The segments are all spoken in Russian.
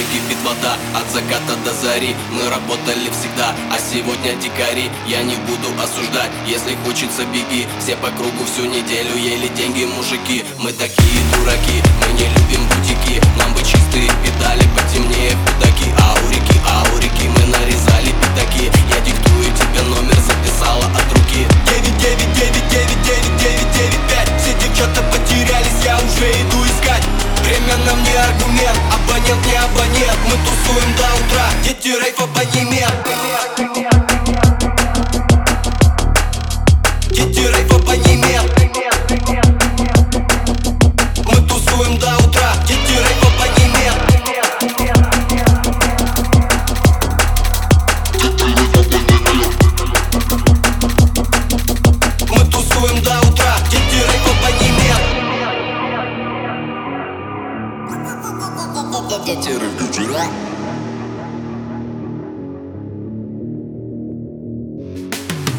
кипит вода От заката до зари Мы работали всегда, а сегодня дикари Я не буду осуждать, если хочется беги Все по кругу всю неделю ели деньги мужики. Мы такие дураки, мы не любим бутики. Нам бы чистые педали, потемнее худаки А а у реки мы нарезали пятаки. Я диктую тебе номер, записала от руки. 9, 9, 9, 9, 9, 9, 9, 5 Все девчата потерялись, я уже иду искать. Время нам не аргумент, абонент не абонент. Мы тусуем до утра, дети рейф абонемент Дети рейф абонемент Мы тусуем до утра,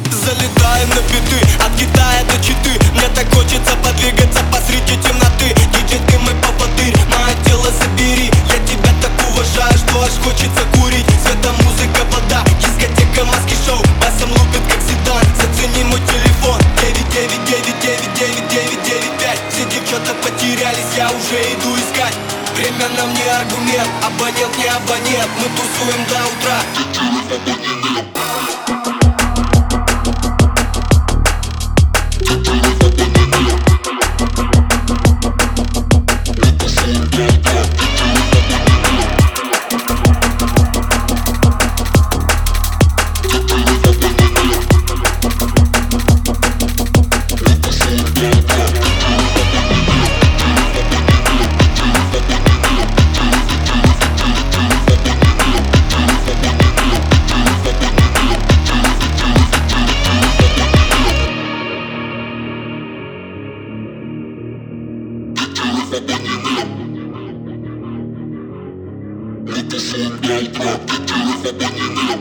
Залетаем на биты, от Китая до Читы. Мне так хочется подвигаться посреди темноты. Диджей ты мой поводырь, мое тело забери. Я тебя так уважаю, что аж хочется Время нам не аргумент, абонент не абонент Мы тусуем до утра Это сон до утра, ты телефон не